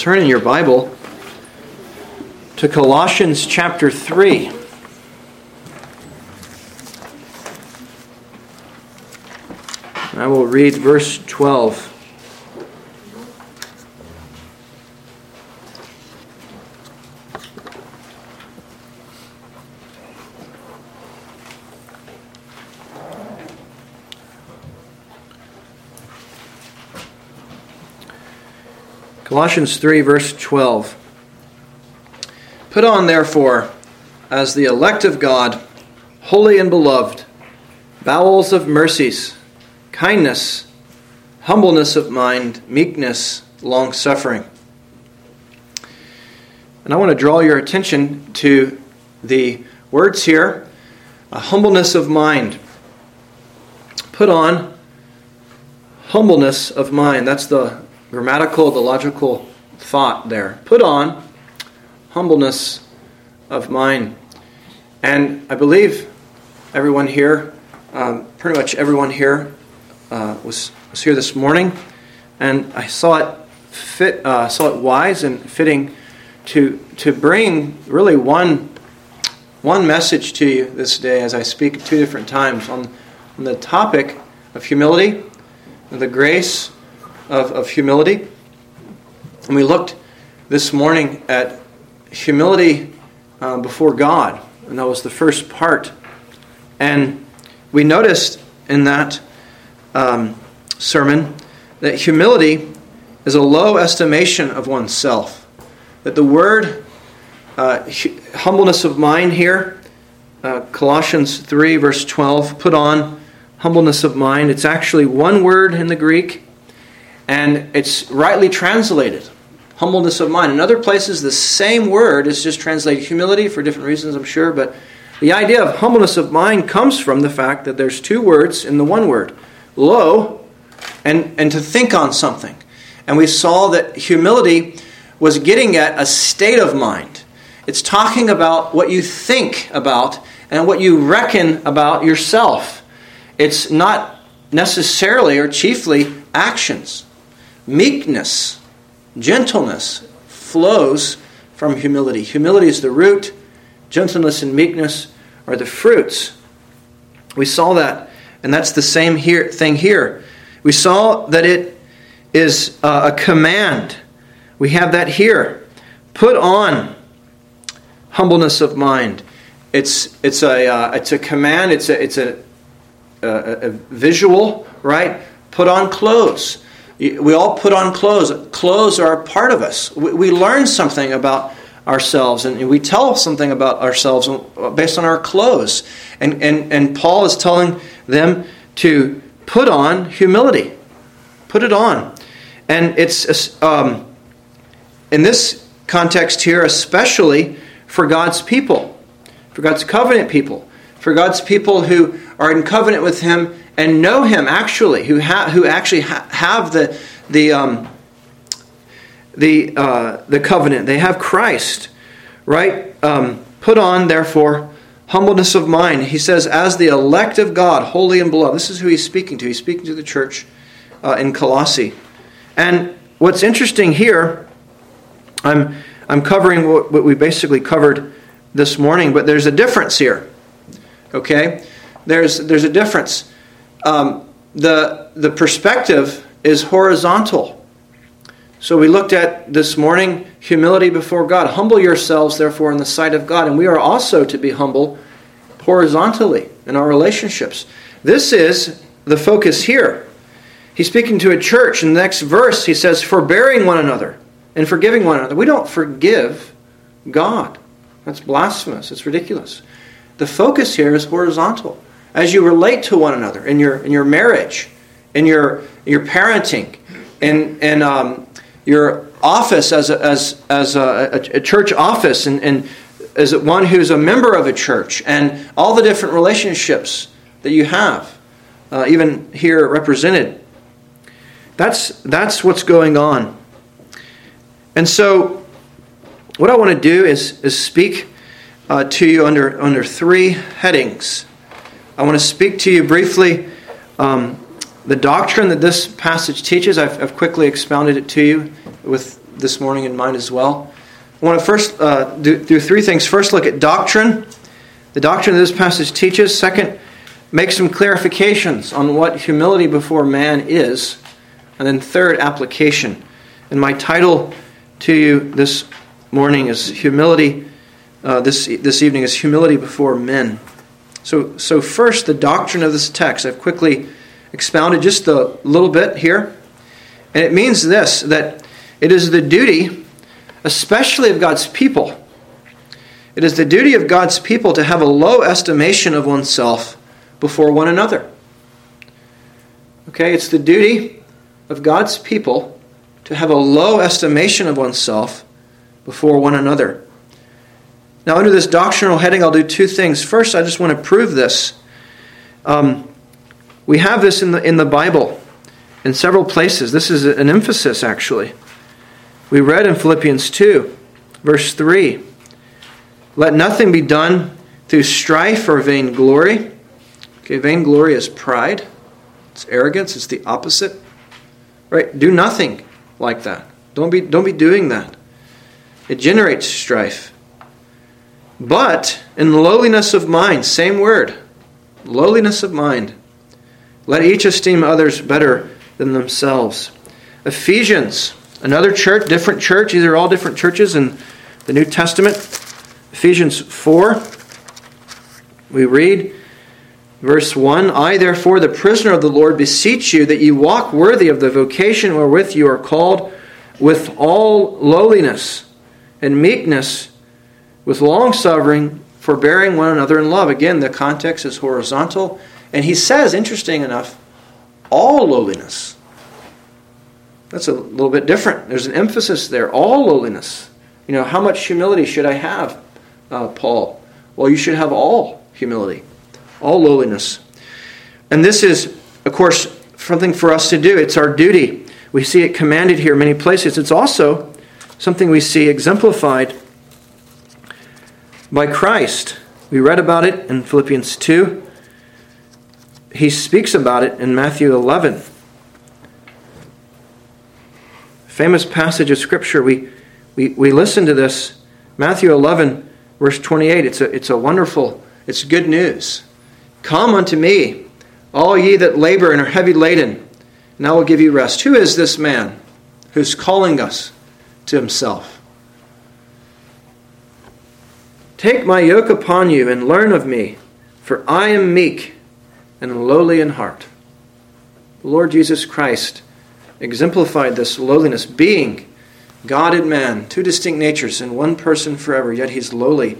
turn in your Bible to Colossians chapter 3. I will read verse 12. Colossians 3, verse 12. Put on, therefore, as the elect of God, holy and beloved, bowels of mercies, kindness, humbleness of mind, meekness, long suffering. And I want to draw your attention to the words here a humbleness of mind. Put on humbleness of mind. That's the grammatical, the logical thought there. Put on humbleness of mind. And I believe everyone here, um, pretty much everyone here, uh, was, was here this morning, and I saw it fit, uh, saw it wise and fitting to to bring really one one message to you this day as I speak two different times on, on the topic of humility, the grace of, of humility. And we looked this morning at humility uh, before God, and that was the first part. And we noticed in that um, sermon that humility is a low estimation of oneself. That the word uh, humbleness of mind here, uh, Colossians 3, verse 12, put on humbleness of mind. It's actually one word in the Greek, and it's rightly translated humbleness of mind. In other places, the same word is just translated humility for different reasons, I'm sure, but the idea of humbleness of mind comes from the fact that there's two words in the one word low and, and to think on something. And we saw that humility was getting at a state of mind. It's talking about what you think about and what you reckon about yourself. It's not necessarily or chiefly actions. Meekness, gentleness flows from humility. Humility is the root, gentleness and meekness are the fruits. We saw that, and that's the same here, thing here. We saw that it is uh, a command. We have that here. Put on humbleness of mind. It's, it's, a, uh, it's a command, it's a, it's a, a, a visual, right? Put on clothes. We all put on clothes. Clothes are a part of us. We, learn something about ourselves and we tell something about ourselves based on our clothes. And, and, and Paul is telling them to put on humility. Put it on. And it's um, in this context here, especially for God's people, for God's covenant people, for God's people who are in covenant with Him and know Him actually, who ha- who actually ha- have the the um, the uh, the covenant. They have Christ, right? Um, Put on, therefore, humbleness of mind. He says, as the elect of God, holy and beloved. This is who he's speaking to. He's speaking to the church uh, in Colossae. And what's interesting here, I'm I'm covering what, what we basically covered this morning, but there's a difference here. Okay, there's there's a difference um, the, the perspective is horizontal. So we looked at this morning humility before God. Humble yourselves, therefore, in the sight of God. And we are also to be humble horizontally in our relationships. This is the focus here. He's speaking to a church. In the next verse, he says, forbearing one another and forgiving one another. We don't forgive God. That's blasphemous. It's ridiculous. The focus here is horizontal as you relate to one another in your in your marriage, in your your parenting, in in um, your office as a, as as a, a church office, and, and as one who's a member of a church, and all the different relationships that you have, uh, even here represented. That's that's what's going on. And so, what I want to do is is speak uh, to you under under three headings. I want to speak to you briefly um, the doctrine that this passage teaches. I've, I've, quickly expounded it to you with this morning in mind as well. I want to first uh, do, do three things. First, look at doctrine, the doctrine that this passage teaches. Second, make some clarifications on what humility before man is. And then, third, application. And my title to you this morning is Humility, uh, this, this evening is Humility Before Men. So, so, first, the doctrine of this text. I've quickly expounded just a little bit here. And it means this that it is the duty, especially of God's people, it is the duty of God's people to have a low estimation of oneself before one another. Okay, it's the duty of God's people to have a low estimation of oneself before one another. Now, under this doctrinal heading, I'll do two things. First, I just want to prove this. Um, we have this in the, in the Bible in several places. This is an emphasis, actually. We read in Philippians 2, verse 3 Let nothing be done through strife or vainglory. Okay, vainglory is pride, it's arrogance, it's the opposite. Right? Do nothing like that. Don't be, don't be doing that. It generates strife. But in lowliness of mind, same word, lowliness of mind, let each esteem others better than themselves. Ephesians, another church, different church, these are all different churches in the New Testament. Ephesians 4, we read, Verse 1 I, therefore, the prisoner of the Lord, beseech you that you walk worthy of the vocation wherewith you are called, with all lowliness and meekness, with long suffering, forbearing one another in love. Again, the context is horizontal. And he says, interesting enough, all lowliness. That's a little bit different. There's an emphasis there. All lowliness. You know, how much humility should I have, uh, Paul? Well, you should have all humility all lowliness. And this is, of course, something for us to do. It's our duty. We see it commanded here many places. It's also something we see exemplified by Christ. We read about it in Philippians 2. He speaks about it in Matthew 11. Famous passage of Scripture. We, we, we listen to this. Matthew 11, verse 28. It's a, it's a wonderful, it's good news. Come unto me, all ye that labor and are heavy laden, and I will give you rest. Who is this man who's calling us to himself? Take my yoke upon you and learn of me, for I am meek and lowly in heart. The Lord Jesus Christ exemplified this lowliness, being God and man, two distinct natures in one person forever, yet he's lowly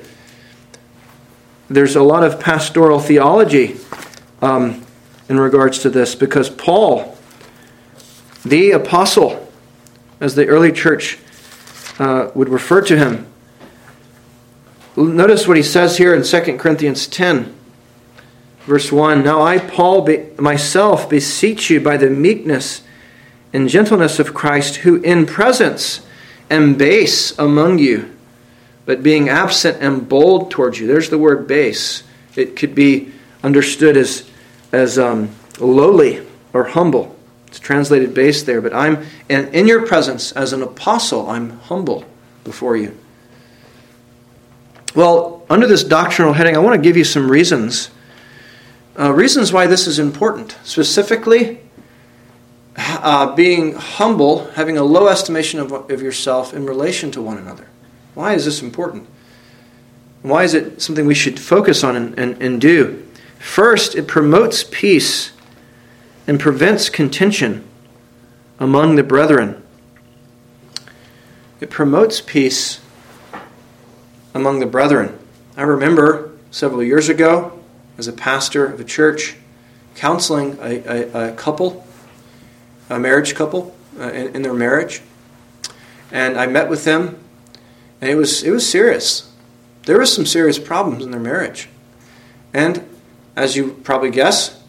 there's a lot of pastoral theology um, in regards to this because Paul, the apostle, as the early church uh, would refer to him, notice what he says here in 2 Corinthians 10, verse 1 Now I, Paul, be, myself, beseech you by the meekness and gentleness of Christ, who in presence am base among you but being absent and bold towards you. There's the word base. It could be understood as, as um, lowly or humble. It's translated base there, but I'm and in your presence as an apostle, I'm humble before you. Well, under this doctrinal heading, I want to give you some reasons. Uh, reasons why this is important. Specifically, uh, being humble, having a low estimation of, of yourself in relation to one another. Why is this important? Why is it something we should focus on and, and, and do? First, it promotes peace and prevents contention among the brethren. It promotes peace among the brethren. I remember several years ago, as a pastor of a church, counseling a, a, a couple, a marriage couple, uh, in, in their marriage. And I met with them and it was, it was serious. There was some serious problems in their marriage. And as you probably guess,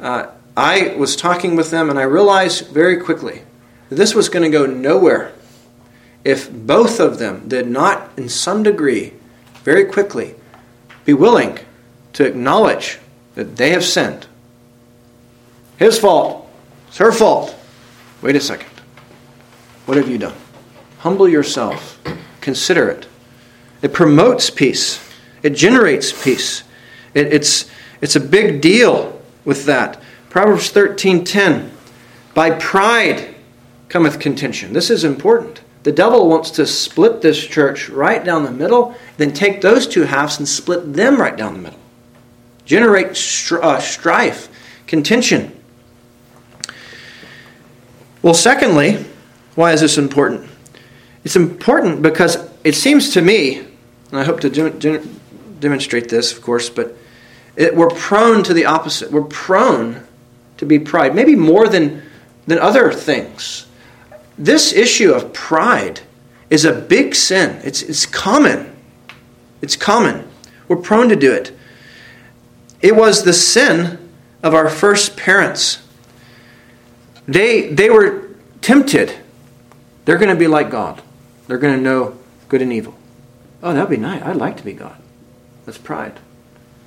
uh, I was talking with them and I realized very quickly that this was going to go nowhere if both of them did not, in some degree, very quickly, be willing to acknowledge that they have sinned. His fault. It's her fault. Wait a second. What have you done? Humble yourself. Consider it. It promotes peace. It generates peace. It, it's, it's a big deal with that. Proverbs 13:10. By pride cometh contention. This is important. The devil wants to split this church right down the middle, then take those two halves and split them right down the middle. Generate stri- uh, strife, contention. Well, secondly, why is this important? It's important because it seems to me, and I hope to de- de- demonstrate this, of course, but it, we're prone to the opposite. We're prone to be pride, maybe more than, than other things. This issue of pride is a big sin. It's, it's common. It's common. We're prone to do it. It was the sin of our first parents. They, they were tempted. They're going to be like God. They're going to know good and evil. Oh, that'd be nice. I'd like to be God. That's pride.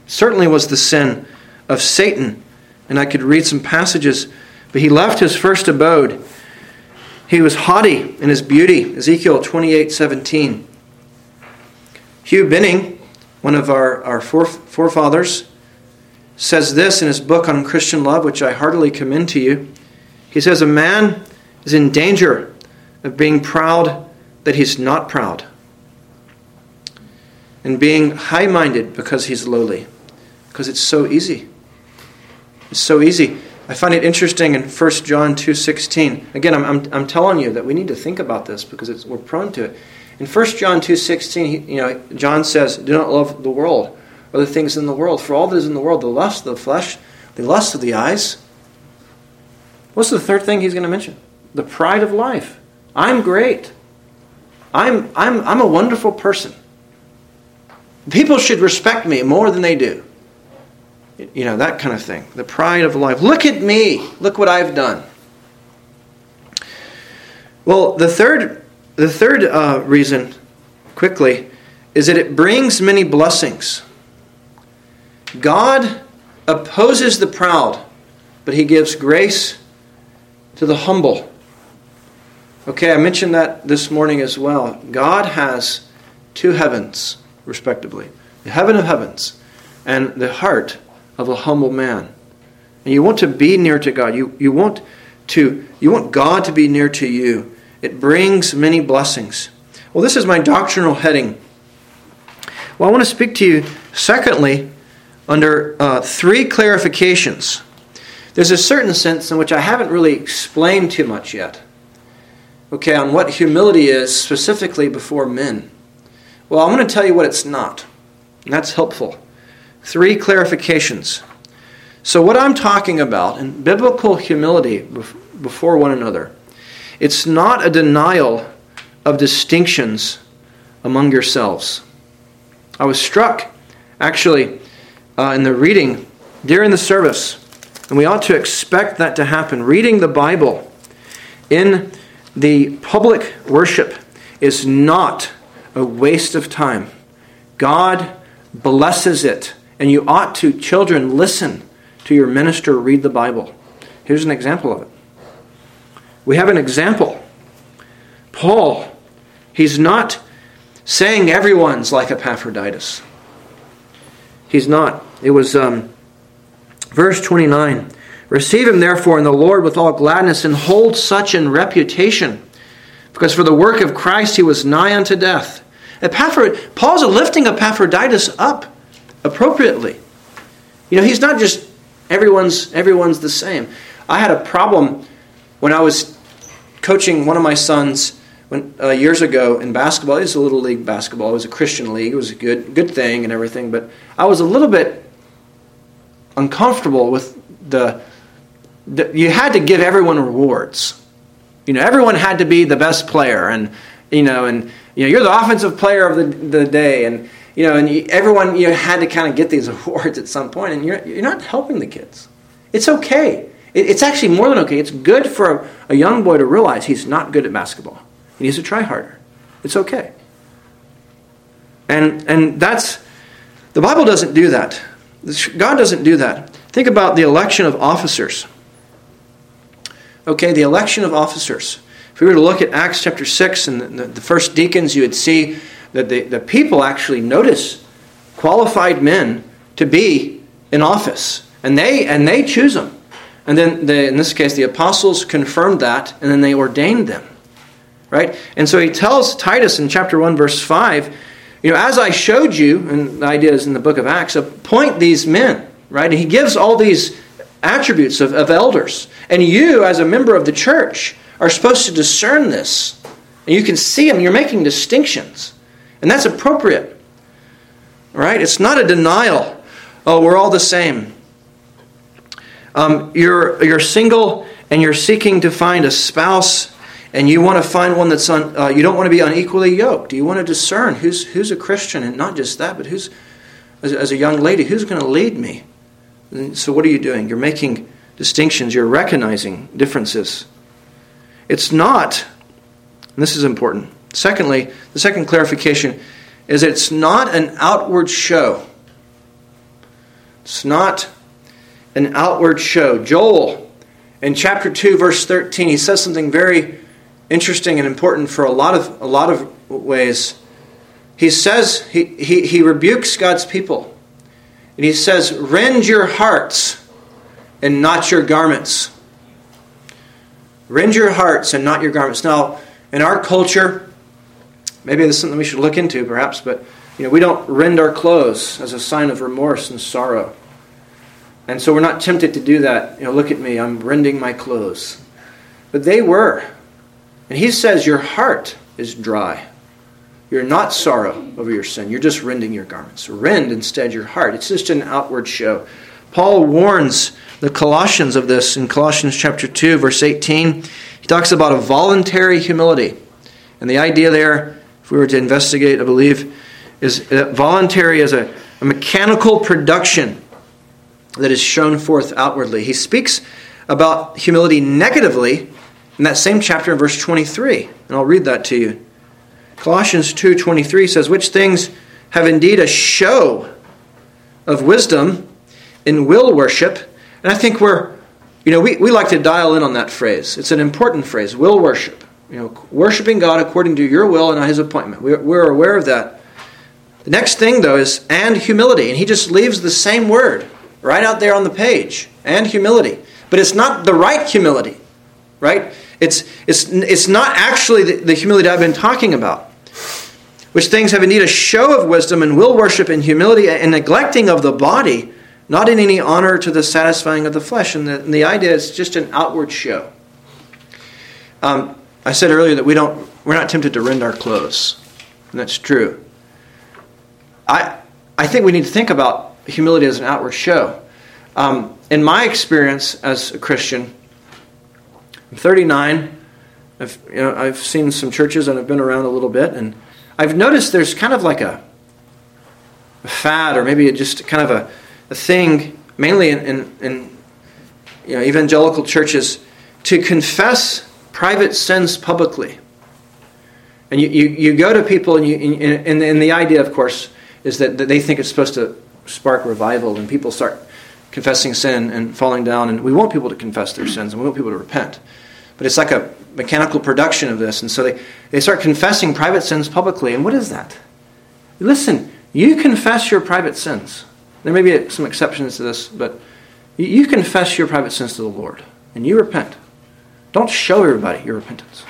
Certainly was the sin of Satan. And I could read some passages, but he left his first abode. He was haughty in his beauty. Ezekiel 28 17. Hugh Binning, one of our, our forefathers, says this in his book on Christian love, which I heartily commend to you. He says, A man is in danger of being proud that he's not proud, and being high minded because he's lowly, because it's so easy. It's so easy. I find it interesting in 1 John 2.16. Again, I'm, I'm, I'm, telling you that we need to think about this because we're prone to it. In 1 John 2.16, you know, John says, Do not love the world or the things in the world. For all that is in the world, the lust of the flesh, the lust of the eyes. What's the third thing he's going to mention? The pride of life. I'm great. I'm, I'm, I'm a wonderful person. People should respect me more than they do. You know, that kind of thing. The pride of life. Look at me. Look what I've done. Well, the third, the third uh, reason, quickly, is that it brings many blessings. God opposes the proud, but he gives grace to the humble. Okay, I mentioned that this morning as well. God has two heavens, respectively the heaven of heavens and the heart of a humble man. And you want to be near to God. You, you, want to, you want God to be near to you. It brings many blessings. Well, this is my doctrinal heading. Well, I want to speak to you, secondly, under uh, three clarifications. There's a certain sense in which I haven't really explained too much yet. Okay, on what humility is specifically before men. Well, I'm going to tell you what it's not. And that's helpful. Three clarifications. So, what I'm talking about in biblical humility before one another, it's not a denial of distinctions among yourselves. I was struck, actually, uh, in the reading during the service, and we ought to expect that to happen. Reading the Bible in the public worship is not a waste of time. God blesses it, and you ought to, children, listen to your minister read the Bible. Here's an example of it. We have an example. Paul, he's not saying everyone's like Epaphroditus. He's not. It was um, verse 29. Receive him, therefore, in the Lord with all gladness, and hold such in reputation, because for the work of Christ he was nigh unto death. Epaphrodit, Paul's lifting Epaphroditus up appropriately. You know, he's not just everyone's everyone's the same. I had a problem when I was coaching one of my sons when, uh, years ago in basketball. It was a little league basketball. It was a Christian league. It was a good good thing and everything. But I was a little bit uncomfortable with the, the you had to give everyone rewards. You know, everyone had to be the best player, and you know, and you know, you're the offensive player of the, the day, and you know, and you, everyone you know, had to kind of get these awards at some point, and you're you're not helping the kids. It's okay. It, it's actually more than okay. It's good for a, a young boy to realize he's not good at basketball. He needs to try harder. It's okay. And and that's the Bible doesn't do that. God doesn't do that. Think about the election of officers. Okay, the election of officers. If we were to look at Acts chapter 6 and the, the first deacons, you would see that the, the people actually notice qualified men to be in office. And they, and they choose them. And then, the, in this case, the apostles confirmed that, and then they ordained them. Right? And so he tells Titus in chapter 1, verse 5, you know, as I showed you, and the idea is in the book of Acts, appoint these men. Right? And he gives all these attributes of, of elders. And you, as a member of the church, are supposed to discern this. And you can see them, you're making distinctions. And that's appropriate. Right? It's not a denial. Oh, we're all the same. Um, you're, you're single and you're seeking to find a spouse and you want to find one that's on, uh, you don't want to be unequally yoked. You want to discern who's, who's a Christian and not just that, but who's, as, as a young lady, who's going to lead me? And so, what are you doing? You're making distinctions, you're recognizing differences. It's not, this is important. Secondly, the second clarification is it's not an outward show. It's not an outward show. Joel, in chapter 2, verse 13, he says something very interesting and important for a lot of, a lot of ways. He says, he, he, he rebukes God's people. And he says, Rend your hearts and not your garments. Rend your hearts and not your garments. Now, in our culture, maybe this is something we should look into perhaps, but you know, we don't rend our clothes as a sign of remorse and sorrow. And so we're not tempted to do that. You know, look at me, I'm rending my clothes. But they were. And he says, Your heart is dry. You're not sorrow over your sin. You're just rending your garments. Rend instead your heart. It's just an outward show. Paul warns the Colossians of this in Colossians chapter 2, verse 18. He talks about a voluntary humility. And the idea there, if we were to investigate, I believe, is voluntary as a, a mechanical production that is shown forth outwardly. He speaks about humility negatively in that same chapter in verse 23. And I'll read that to you. Colossians 2:23 says, "Which things have indeed a show of wisdom in will worship." And I think we're you know, we, we like to dial in on that phrase. It's an important phrase, will worship. You know, worshiping God according to your will and his appointment. We're, we're aware of that. The next thing, though, is and humility. And he just leaves the same word right out there on the page and humility. But it's not the right humility, right? It's, it's, it's not actually the, the humility I've been talking about. Which things have indeed a show of wisdom and will worship in humility and neglecting of the body, not in any honor to the satisfying of the flesh. And the, and the idea is just an outward show. Um, I said earlier that we don't, we're not tempted to rend our clothes. And that's true. I, I think we need to think about humility as an outward show. Um, in my experience as a Christian, I'm 39. I've, you know, I've seen some churches and I've been around a little bit, and I've noticed there's kind of like a, a fad, or maybe just kind of a, a thing, mainly in, in, in you know, evangelical churches, to confess private sins publicly. And you, you, you go to people, and, you, and, and the idea, of course, is that, that they think it's supposed to spark revival, and people start confessing sin and falling down. And we want people to confess their sins, and we want people to repent. But it's like a mechanical production of this. And so they, they start confessing private sins publicly. And what is that? Listen, you confess your private sins. There may be some exceptions to this, but you confess your private sins to the Lord and you repent. Don't show everybody your repentance.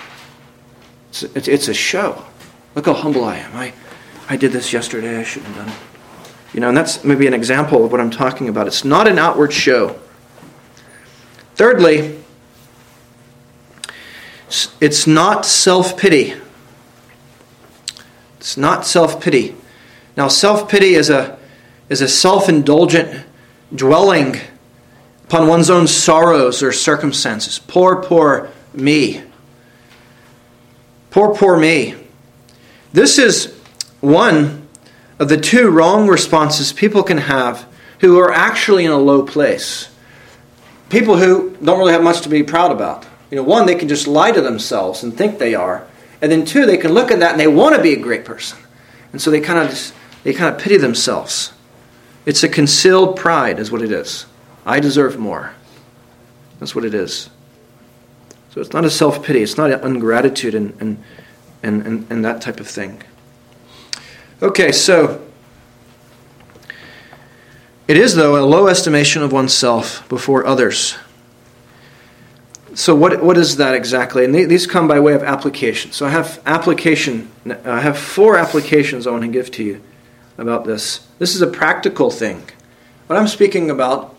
It's, it's, it's a show. Look how humble I am. I, I did this yesterday. I shouldn't have done it. You know, and that's maybe an example of what I'm talking about. It's not an outward show. Thirdly, it's not self pity. It's not self pity. Now, self pity is a, is a self indulgent dwelling upon one's own sorrows or circumstances. Poor, poor me. Poor, poor me. This is one of the two wrong responses people can have who are actually in a low place. People who don't really have much to be proud about. You know, one, they can just lie to themselves and think they are. And then two, they can look at that and they want to be a great person. And so they kind of just, they kind of pity themselves. It's a concealed pride, is what it is. I deserve more. That's what it is. So it's not a self pity, it's not ungratitude and, and, and, and, and that type of thing. Okay, so it is, though, a low estimation of oneself before others. So, what, what is that exactly? And these come by way of application. So, I have application. I have four applications I want to give to you about this. This is a practical thing. What I'm speaking about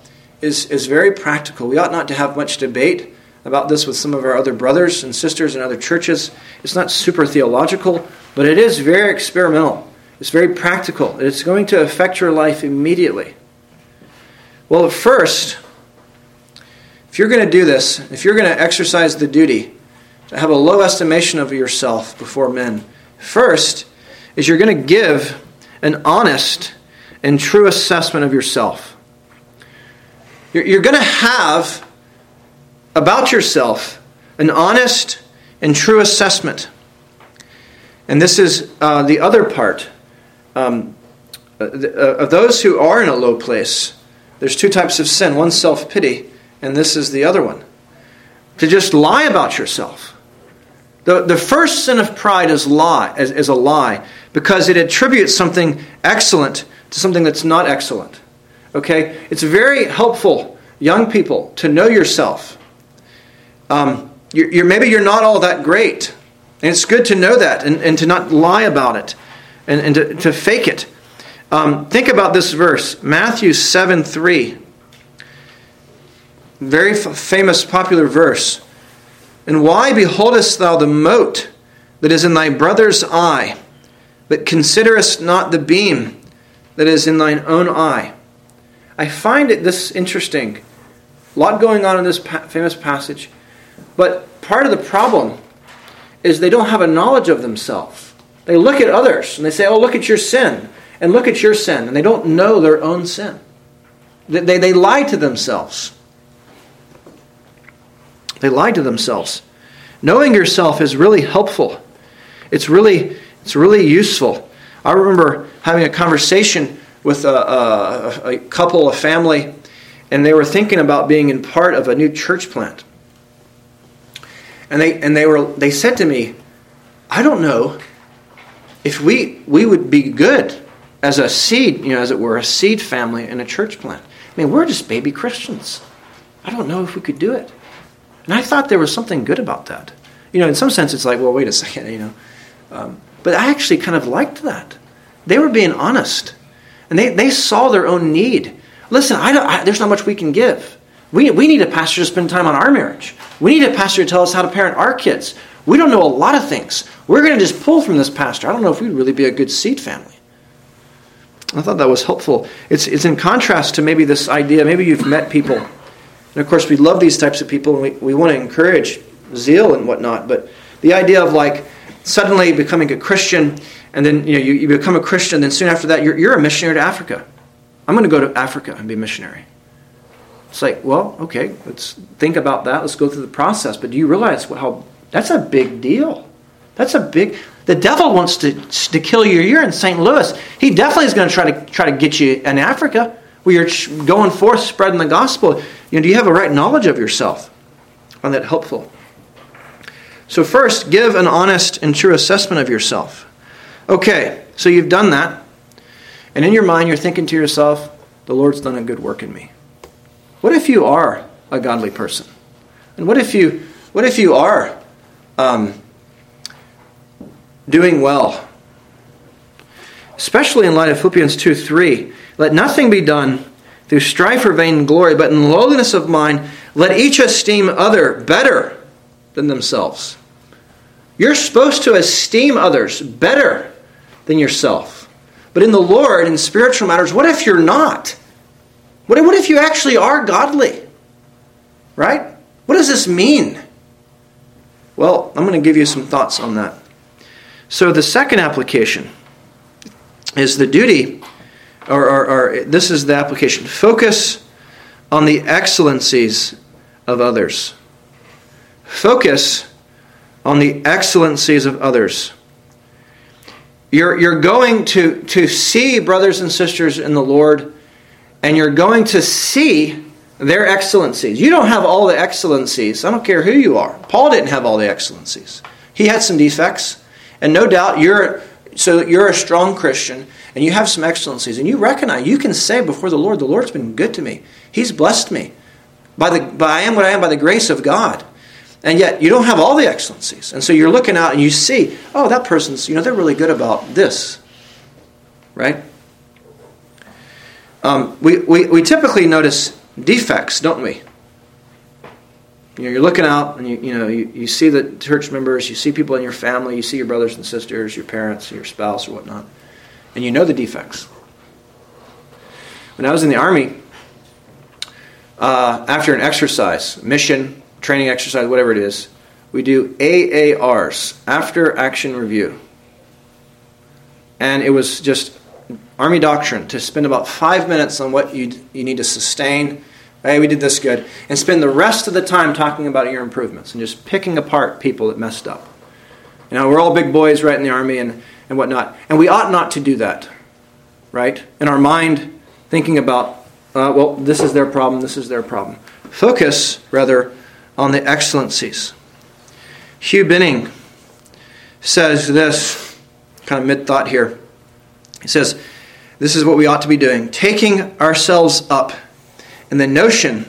is, is very practical. We ought not to have much debate about this with some of our other brothers and sisters in other churches. It's not super theological, but it is very experimental. It's very practical. It's going to affect your life immediately. Well, at first, if you're going to do this, if you're going to exercise the duty to have a low estimation of yourself before men, first is you're going to give an honest and true assessment of yourself. You're going to have about yourself an honest and true assessment. And this is uh, the other part. Um, uh, uh of those who are in a low place, there's two types of sin one self pity, and this is the other one. To just lie about yourself. The, the first sin of pride is lie is, is a lie because it attributes something excellent to something that's not excellent. Okay? It's very helpful, young people, to know yourself. Um, you're, you're, maybe you're not all that great. And it's good to know that and, and to not lie about it and, and to, to fake it. Um, think about this verse Matthew 7 3. Very f- famous, popular verse. And why beholdest thou the mote that is in thy brother's eye, but considerest not the beam that is in thine own eye? I find it this interesting. A lot going on in this pa- famous passage. But part of the problem is they don't have a knowledge of themselves. They look at others and they say, Oh, look at your sin, and look at your sin. And they don't know their own sin. They, they, they lie to themselves. They lie to themselves. Knowing yourself is really helpful. It's really, it's really useful. I remember having a conversation with a, a, a couple, a family, and they were thinking about being in part of a new church plant. And they, and they, were, they said to me, I don't know if we, we would be good as a seed, you know, as it were, a seed family in a church plant. I mean, we're just baby Christians. I don't know if we could do it. And I thought there was something good about that. You know, in some sense, it's like, well, wait a second, you know. Um, but I actually kind of liked that. They were being honest. And they, they saw their own need. Listen, I I, there's not much we can give. We, we need a pastor to spend time on our marriage. We need a pastor to tell us how to parent our kids. We don't know a lot of things. We're going to just pull from this pastor. I don't know if we'd really be a good seed family. I thought that was helpful. It's, it's in contrast to maybe this idea, maybe you've met people. And of course, we love these types of people and we, we want to encourage zeal and whatnot. But the idea of like suddenly becoming a Christian and then you, know, you, you become a Christian, then soon after that, you're, you're a missionary to Africa. I'm going to go to Africa and be a missionary. It's like, well, okay, let's think about that. Let's go through the process. But do you realize how that's a big deal? That's a big. The devil wants to, to kill you. You're in St. Louis. He definitely is going to try to try to get you in Africa, where you're going forth spreading the gospel. You know, do you have a right knowledge of yourself? Find that helpful. So first, give an honest and true assessment of yourself. Okay, so you've done that, and in your mind, you're thinking to yourself, "The Lord's done a good work in me." What if you are a godly person? And what if you, what if you are um, doing well? Especially in light of Philippians 2 3. Let nothing be done through strife or vain glory, but in lowliness of mind, let each esteem other better than themselves. You're supposed to esteem others better than yourself. But in the Lord, in spiritual matters, what if you're not? What, what if you actually are godly? Right? What does this mean? Well, I'm going to give you some thoughts on that. So, the second application is the duty, or, or, or this is the application focus on the excellencies of others. Focus on the excellencies of others. You're, you're going to, to see brothers and sisters in the Lord and you're going to see their excellencies. You don't have all the excellencies. I don't care who you are. Paul didn't have all the excellencies. He had some defects, and no doubt you're so you're a strong Christian and you have some excellencies, and you recognize you can say before the Lord, "The Lord's been good to me. He's blessed me. By the by, I am what I am by the grace of God." And yet you don't have all the excellencies, and so you're looking out and you see, "Oh, that person's you know they're really good about this." Right? Um, we, we, we typically notice defects, don't we? You know, you're looking out and you, you know you, you see the church members, you see people in your family, you see your brothers and sisters, your parents, your spouse, or whatnot, and you know the defects. When I was in the army, uh, after an exercise, mission, training exercise, whatever it is, we do AARs, after action review. And it was just Army doctrine to spend about five minutes on what you, you need to sustain. Hey, we did this good. And spend the rest of the time talking about your improvements and just picking apart people that messed up. You know, we're all big boys right in the Army and, and whatnot. And we ought not to do that, right? In our mind, thinking about, uh, well, this is their problem, this is their problem. Focus, rather, on the excellencies. Hugh Binning says this, kind of mid thought here. He says, this is what we ought to be doing taking ourselves up in the notion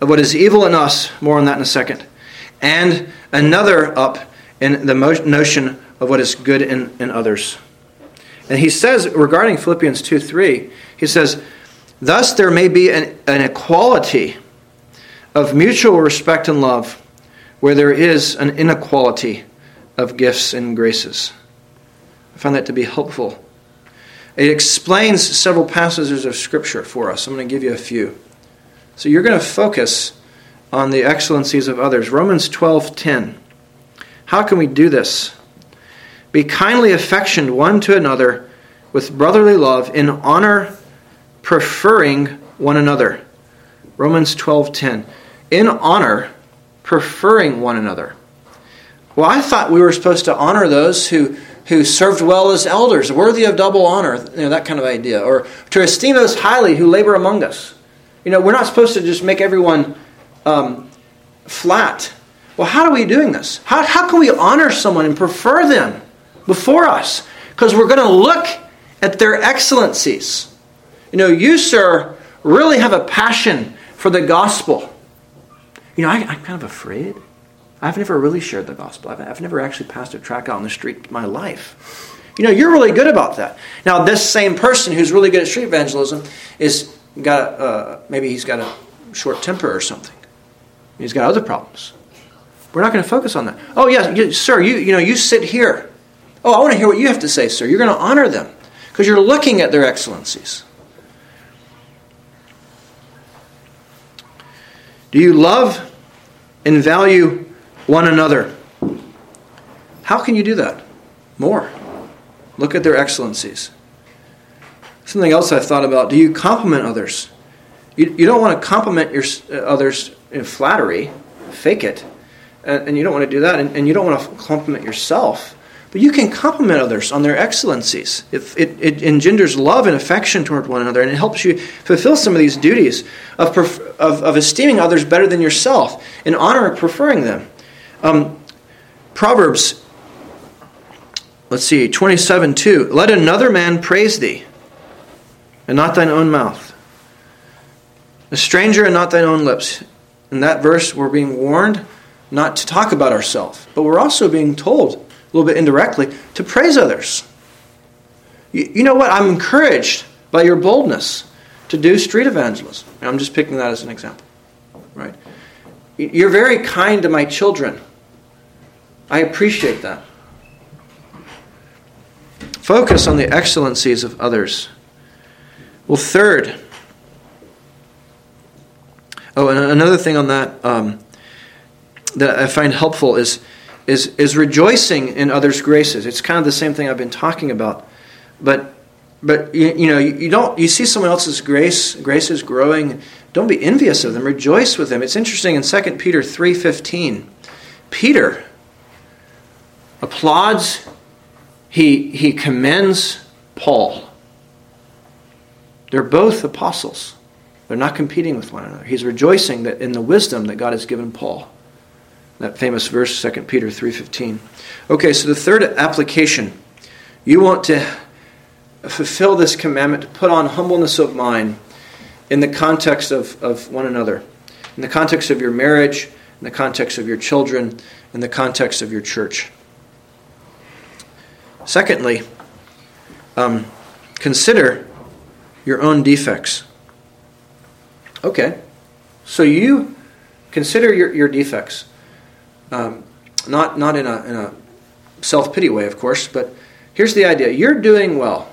of what is evil in us, more on that in a second, and another up in the notion of what is good in, in others. And he says regarding Philippians 2 3, he says, Thus there may be an, an equality of mutual respect and love where there is an inequality of gifts and graces. I find that to be helpful it explains several passages of Scripture for us. I'm going to give you a few. So you're going to focus on the excellencies of others. Romans 12:10. How can we do this? Be kindly affectioned one to another with brotherly love in honor preferring one another. Romans 12:10. In honor preferring one another. Well, I thought we were supposed to honor those who who served well as elders, worthy of double honor, you know, that kind of idea. Or to esteem those highly who labor among us. You know, we're not supposed to just make everyone um, flat. Well, how are we doing this? How, how can we honor someone and prefer them before us? Because we're going to look at their excellencies. You know, you, sir, really have a passion for the gospel. You know, I, I'm kind of afraid I've never really shared the gospel. I've, I've never actually passed a tract out on the street in my life. You know, you're really good about that. Now, this same person who's really good at street evangelism is got uh, maybe he's got a short temper or something. He's got other problems. We're not going to focus on that. Oh, yes, you, sir, you, you know, you sit here. Oh, I want to hear what you have to say, sir. You're going to honor them because you're looking at their excellencies. Do you love and value one another. How can you do that? More. Look at their excellencies. Something else I've thought about do you compliment others? You, you don't want to compliment your, uh, others in flattery, fake it, and, and you don't want to do that, and, and you don't want to compliment yourself. But you can compliment others on their excellencies. It, it, it, engenders love and affection toward one another, and it helps you fulfill some of these duties of, of, of esteeming others better than yourself, in honor of preferring them. Um, Proverbs, let's see, 27 2. Let another man praise thee, and not thine own mouth. A stranger and not thine own lips. In that verse, we're being warned not to talk about ourselves, but we're also being told, a little bit indirectly, to praise others. You, you know what? I'm encouraged by your boldness to do street evangelism. And I'm just picking that as an example, right? You're very kind to my children. I appreciate that. Focus on the excellencies of others. Well, third, oh, and another thing on that um, that I find helpful is, is, is rejoicing in others' graces. It's kind of the same thing I've been talking about, but but you, you know you, you don't you see someone else's grace graces growing. Don't be envious of them. Rejoice with them. It's interesting in 2 Peter three fifteen. Peter applauds, he, he commends Paul. They're both apostles. They're not competing with one another. He's rejoicing that in the wisdom that God has given Paul. That famous verse, 2 Peter 3.15. Okay, so the third application. You want to fulfill this commandment to put on humbleness of mind in the context of, of one another, in the context of your marriage, in the context of your children, in the context of your church. Secondly, um, consider your own defects. Okay, so you consider your, your defects. Um, not, not in a, in a self pity way, of course, but here's the idea you're doing well.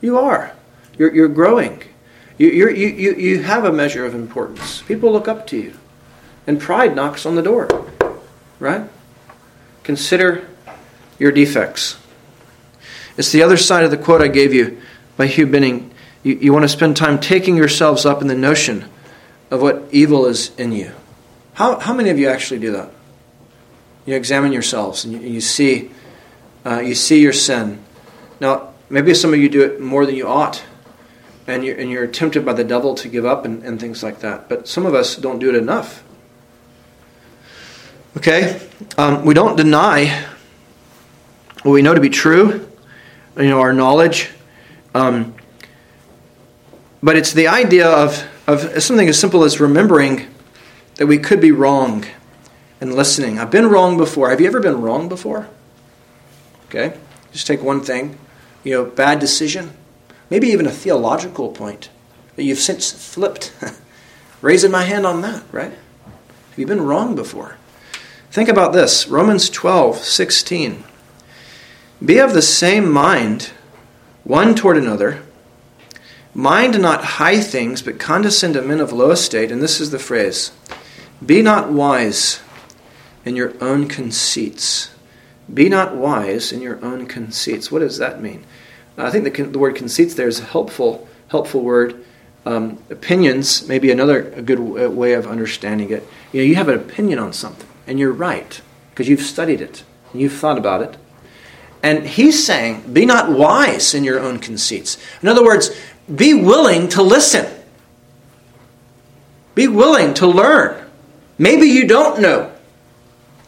You are. You're, you're growing. You, you you, you have a measure of importance. People look up to you. And pride knocks on the door. Right? Consider your defects. It's the other side of the quote I gave you by Hugh Binning. You, you want to spend time taking yourselves up in the notion of what evil is in you. How, how many of you actually do that? You examine yourselves and you, you see, uh, you see your sin. Now, maybe some of you do it more than you ought, and you're, and you're tempted by the devil to give up and, and things like that. But some of us don't do it enough. Okay? Um, we don't deny what we know to be true, you know, our knowledge. Um, but it's the idea of, of something as simple as remembering that we could be wrong in listening. I've been wrong before. Have you ever been wrong before? Okay? Just take one thing. You know, bad decision. Maybe even a theological point that you've since flipped. Raising my hand on that, right? Have you been wrong before? Think about this Romans 12, 16. Be of the same mind, one toward another. Mind not high things, but condescend to men of low estate. And this is the phrase Be not wise in your own conceits. Be not wise in your own conceits. What does that mean? I think the, the word conceits there is a helpful, helpful word. Um, opinions may be another a good way of understanding it. You know, you have an opinion on something, and you're right because you've studied it and you've thought about it. And he's saying, be not wise in your own conceits. In other words, be willing to listen. Be willing to learn. Maybe you don't know.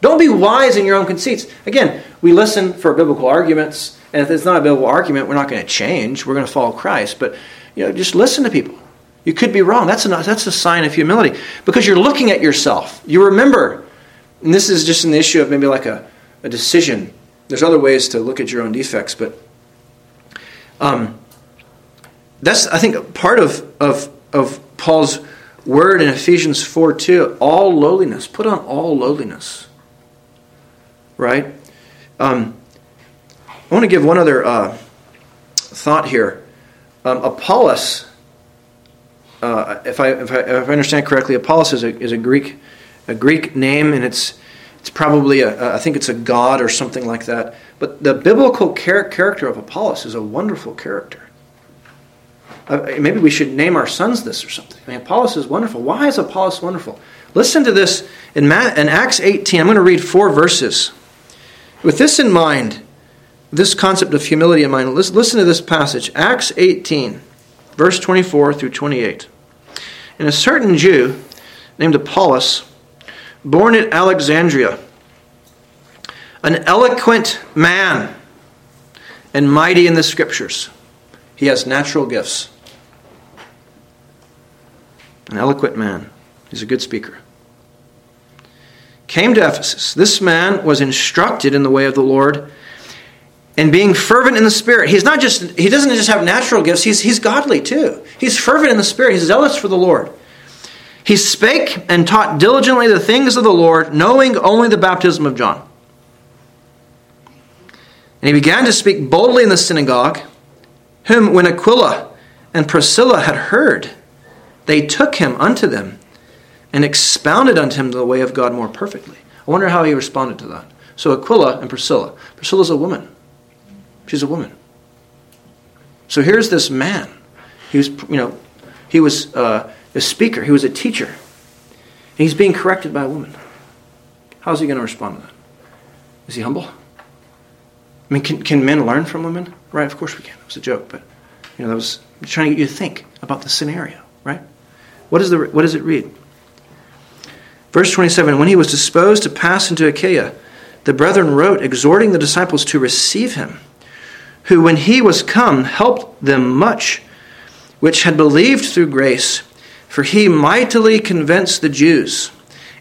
Don't be wise in your own conceits. Again, we listen for biblical arguments, and if it's not a biblical argument, we're not going to change. We're going to follow Christ. But you know, just listen to people. You could be wrong. That's a, that's a sign of humility because you're looking at yourself. You remember, and this is just an issue of maybe like a, a decision. There's other ways to look at your own defects, but um, that's I think part of of of Paul's word in Ephesians 4 2. All lowliness. Put on all lowliness. Right? Um, I want to give one other uh, thought here. Um, Apollos, uh, if, I, if, I, if I understand correctly, Apollos is a, is a Greek a Greek name, and it's it's probably a, I think it's a god or something like that. But the biblical char- character of Apollos is a wonderful character. Uh, maybe we should name our sons this or something. I mean, Apollos is wonderful. Why is Apollos wonderful? Listen to this in, in Acts 18. I'm going to read four verses. With this in mind, this concept of humility in mind, listen, listen to this passage Acts 18, verse 24 through 28. And a certain Jew named Apollos, born at Alexandria, an eloquent man and mighty in the scriptures. He has natural gifts an eloquent man. He's a good speaker. Came to Ephesus. This man was instructed in the way of the Lord and being fervent in the spirit. He's not just he doesn't just have natural gifts, he's he's godly too. He's fervent in the spirit, he's zealous for the Lord. He spake and taught diligently the things of the Lord, knowing only the baptism of John. And he began to speak boldly in the synagogue, whom when Aquila and Priscilla had heard, they took him unto them and expounded unto him the way of God more perfectly. I wonder how he responded to that. So Aquila and Priscilla. Priscilla's a woman. She's a woman. So here's this man. He was, you know, he was uh, a speaker. He was a teacher. And he's being corrected by a woman. How's he going to respond to that? Is he humble? I mean, can, can men learn from women? Right, of course we can. It was a joke, but you know, that was trying to get you to think about the scenario. right? What, is the, what does it read? Verse 27 When he was disposed to pass into Achaia, the brethren wrote, exhorting the disciples to receive him, who, when he was come, helped them much, which had believed through grace, for he mightily convinced the Jews,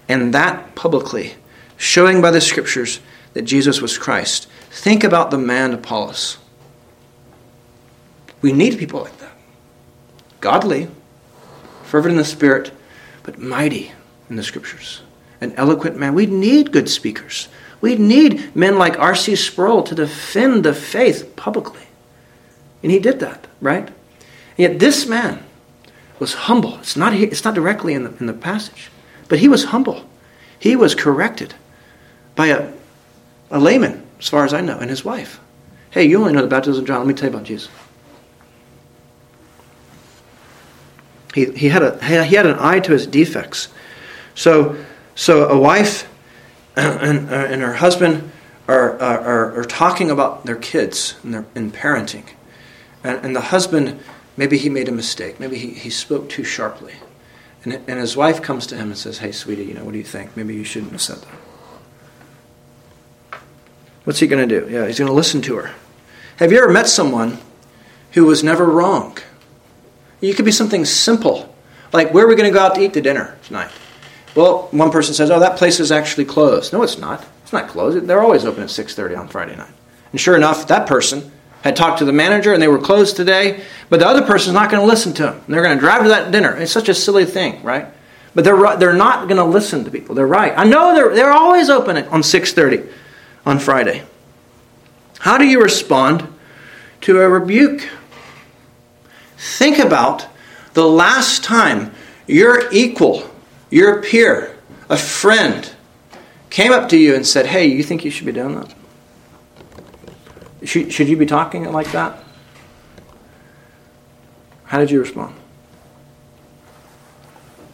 and that publicly, showing by the scriptures that Jesus was Christ. Think about the man Apollos. We need people like that. Godly, fervent in the spirit, but mighty in the scriptures. An eloquent man. We need good speakers. We need men like R.C. Sproul to defend the faith publicly. And he did that, right? And yet this man was humble. It's not, it's not directly in the, in the passage, but he was humble. He was corrected by a, a layman, as far as I know, and his wife. Hey, you only know the baptism of John. Let me tell you about Jesus. He, he, had a, he had an eye to his defects. So, so a wife and, uh, and her husband are, are, are talking about their kids and, their, and parenting. And, and the husband, maybe he made a mistake. Maybe he, he spoke too sharply. And, and his wife comes to him and says, Hey, sweetie, you know, what do you think? Maybe you shouldn't have said that. What's he going to do? Yeah, he's going to listen to her. Have you ever met someone who was never wrong? You could be something simple, like where are we going to go out to eat to dinner tonight? Well, one person says, "Oh, that place is actually closed." No, it's not. It's not closed. They're always open at 6:30 on Friday night. And sure enough, that person had talked to the manager and they were closed today, but the other person's not going to listen to them. They're going to drive to that dinner. It's such a silly thing, right? But they're they're not going to listen to people. They're right. I know they're they're always open on 6:30 on Friday. How do you respond to a rebuke? Think about the last time your equal your peer, a friend, came up to you and said, Hey, you think you should be doing that? Should, should you be talking like that? How did you respond?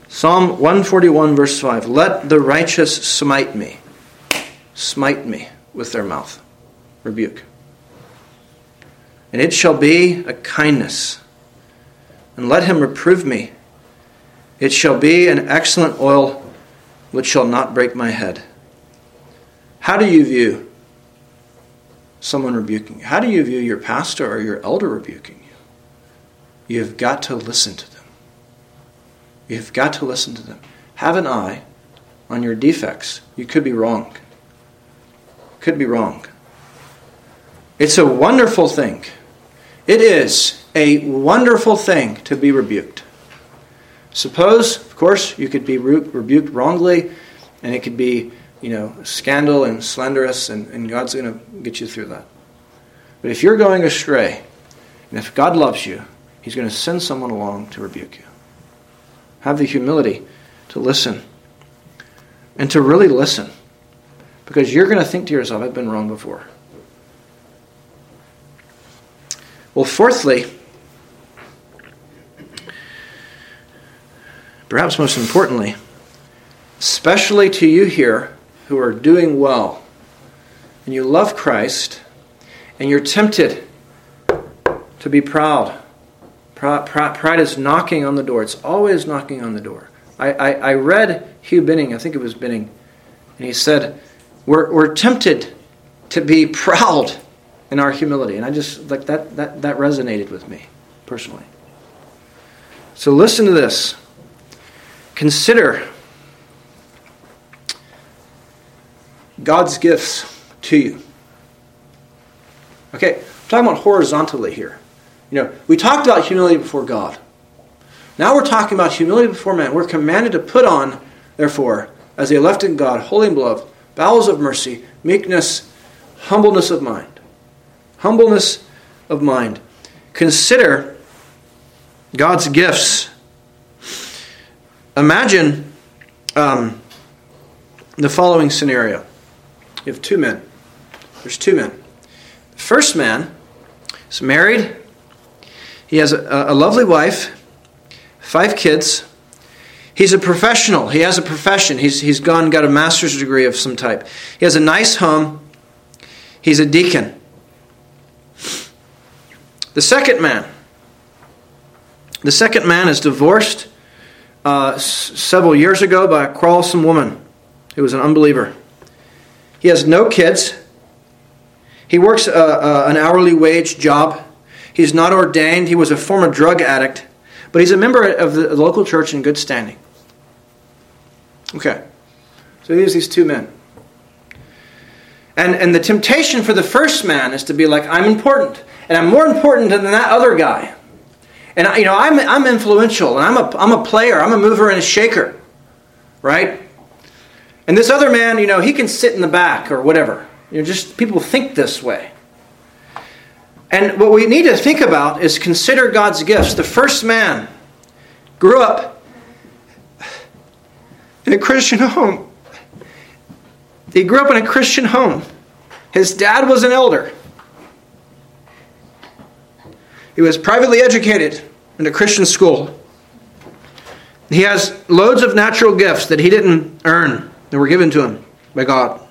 Psalm 141, verse 5 Let the righteous smite me, smite me with their mouth. Rebuke. And it shall be a kindness. And let him reprove me it shall be an excellent oil which shall not break my head. How do you view someone rebuking you? How do you view your pastor or your elder rebuking you? You've got to listen to them. You've got to listen to them. Have an eye on your defects. You could be wrong. Could be wrong. It's a wonderful thing. It is a wonderful thing to be rebuked. Suppose, of course, you could be rebuked wrongly, and it could be, you know, scandal and slanderous, and, and God's going to get you through that. But if you're going astray, and if God loves you, He's going to send someone along to rebuke you. Have the humility to listen, and to really listen, because you're going to think to yourself, I've been wrong before. Well, fourthly, Perhaps most importantly, especially to you here who are doing well and you love Christ and you're tempted to be proud. Pride is knocking on the door. It's always knocking on the door. I, I, I read Hugh Binning, I think it was Binning, and he said, we're, we're tempted to be proud in our humility. And I just, like, that, that, that resonated with me personally. So listen to this. Consider God's gifts to you. Okay, I'm talking about horizontally here. You know, we talked about humility before God. Now we're talking about humility before man. We're commanded to put on, therefore, as the elected God, holy and beloved, bowels of mercy, meekness, humbleness of mind. Humbleness of mind. Consider God's gifts Imagine um, the following scenario. You have two men. There's two men. The first man is married. He has a, a lovely wife, five kids. He's a professional. He has a profession. He's, he's gone got a master's degree of some type. He has a nice home. He's a deacon. The second man The second man is divorced uh, s- several years ago by a quarrelsome woman who was an unbeliever. He has no kids. He works a, a, an hourly wage job. He's not ordained. He was a former drug addict, but he's a member of the local church in good standing. Okay. So here's these two men. And, and the temptation for the first man is to be like, I'm important. And I'm more important than that other guy. And you know, I'm, I'm influential, and I'm a, I'm a player, I'm a mover and a shaker. Right? And this other man, you know, he can sit in the back or whatever. You know, just people think this way. And what we need to think about is consider God's gifts. The first man grew up in a Christian home. He grew up in a Christian home. His dad was an elder. He was privately educated in a Christian school. He has loads of natural gifts that he didn't earn, that were given to him by God.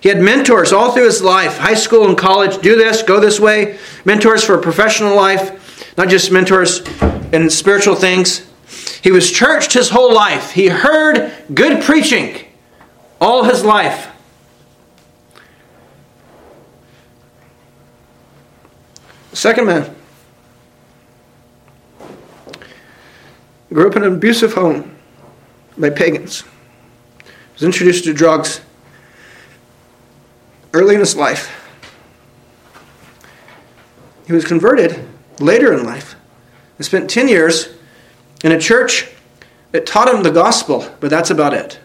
He had mentors all through his life high school and college do this, go this way. Mentors for a professional life, not just mentors in spiritual things. He was churched his whole life. He heard good preaching all his life. Second man grew up in an abusive home by pagans. Was introduced to drugs early in his life. He was converted later in life and spent 10 years in a church that taught him the gospel, but that's about it.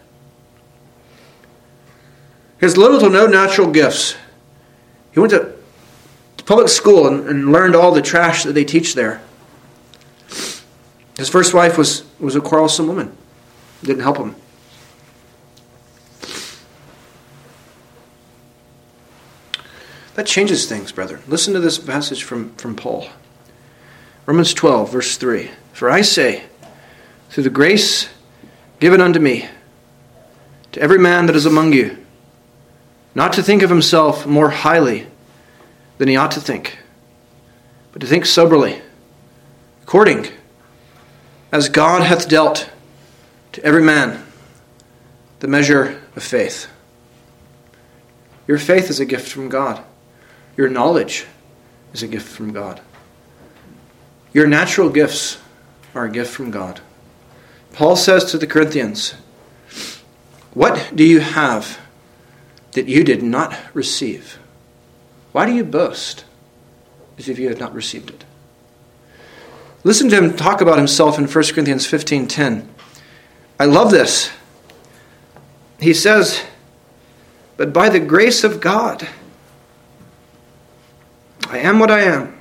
He has little to no natural gifts. He went to public school and, and learned all the trash that they teach there. His first wife was, was a quarrelsome woman. Didn't help him. That changes things, brethren. Listen to this passage from, from Paul. Romans 12, verse 3. For I say, through the grace given unto me, to every man that is among you, not to think of himself more highly than he ought to think, but to think soberly, according as God hath dealt to every man the measure of faith. Your faith is a gift from God. Your knowledge is a gift from God. Your natural gifts are a gift from God. Paul says to the Corinthians, What do you have that you did not receive? Why do you boast as if you had not received it? Listen to him talk about himself in 1 Corinthians 15:10. I love this. He says, "But by the grace of God, I am what I am.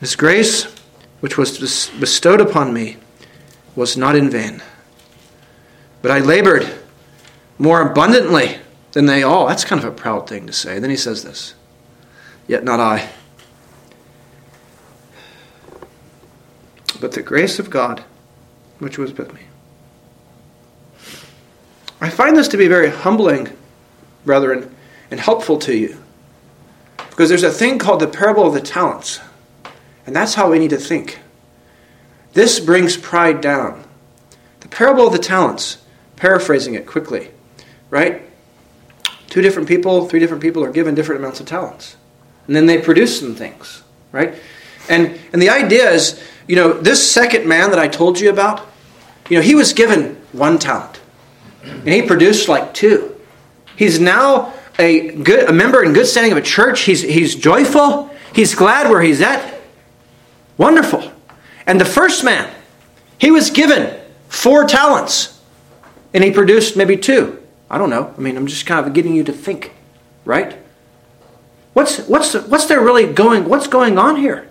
His grace, which was bestowed upon me, was not in vain. But I labored more abundantly than they all. That's kind of a proud thing to say. Then he says this Yet not I. But the grace of God, which was with me. I find this to be very humbling, brethren, and helpful to you. Because there's a thing called the parable of the talents. And that's how we need to think. This brings pride down. The parable of the talents, paraphrasing it quickly, right? Two different people, three different people are given different amounts of talents. And then they produce some things, right? And, and the idea is, you know, this second man that I told you about, you know, he was given one talent. And he produced like two. He's now a good a member in good standing of a church. He's he's joyful. He's glad where he's at. Wonderful. And the first man, he was given four talents. And he produced maybe two. I don't know. I mean, I'm just kind of getting you to think, right? What's what's what's there really going what's going on here?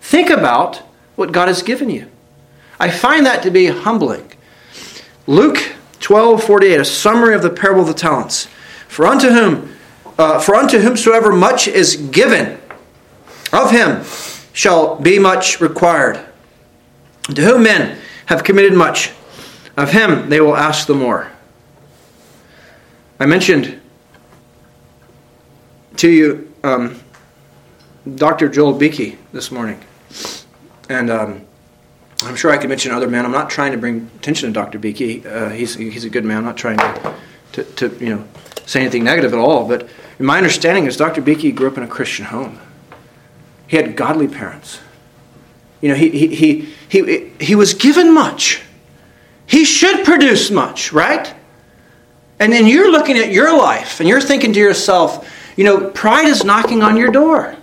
Think about what God has given you. I find that to be humbling. Luke 12, 48, a summary of the parable of the talents. For unto whom, uh, for unto whomsoever much is given, of him shall be much required. To whom men have committed much, of him they will ask the more. I mentioned to you um, Dr. Joel Beeke this morning. And um, I'm sure I could mention other men. I'm not trying to bring attention to Dr. Beeke. Uh, he's, he's a good man. I'm not trying to, to, to, you know, say anything negative at all. But my understanding is Dr. Beeke grew up in a Christian home. He had godly parents. You know, he, he, he, he, he was given much. He should produce much, right? And then you're looking at your life and you're thinking to yourself, you know, pride is knocking on your door.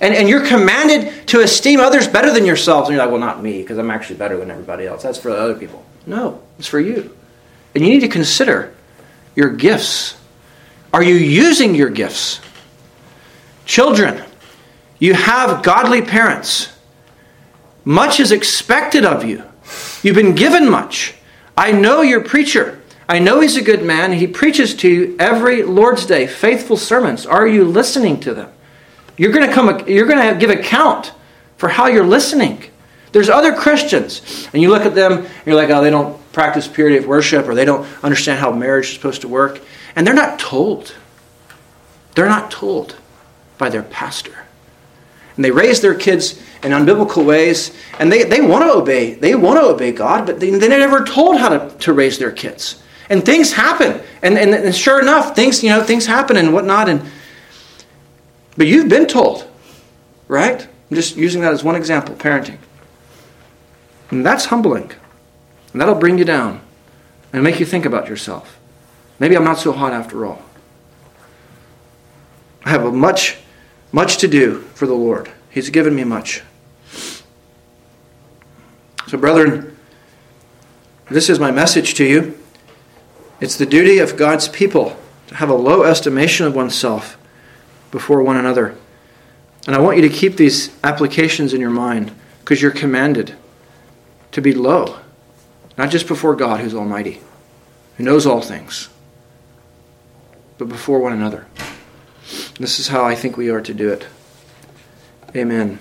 And, and you're commanded to esteem others better than yourselves. And you're like, well, not me, because I'm actually better than everybody else. That's for other people. No, it's for you. And you need to consider your gifts. Are you using your gifts? Children, you have godly parents. Much is expected of you. You've been given much. I know your preacher. I know he's a good man. He preaches to you every Lord's Day, faithful sermons. Are you listening to them? You're going to come you're going to give account for how you're listening. There's other Christians, and you look at them, and you're like, oh, they don't practice purity of worship, or they don't understand how marriage is supposed to work. And they're not told. They're not told by their pastor. And they raise their kids in unbiblical ways, and they, they want to obey. They want to obey God, but they, they're never told how to, to raise their kids. And things happen. And, and, and sure enough, things, you know, things happen and whatnot. And but you've been told, right? I'm just using that as one example, parenting. And that's humbling. And that'll bring you down and make you think about yourself. Maybe I'm not so hot after all. I have much, much to do for the Lord. He's given me much. So, brethren, this is my message to you. It's the duty of God's people to have a low estimation of oneself before one another. And I want you to keep these applications in your mind because you're commanded to be low, not just before God who's almighty, who knows all things, but before one another. This is how I think we are to do it. Amen.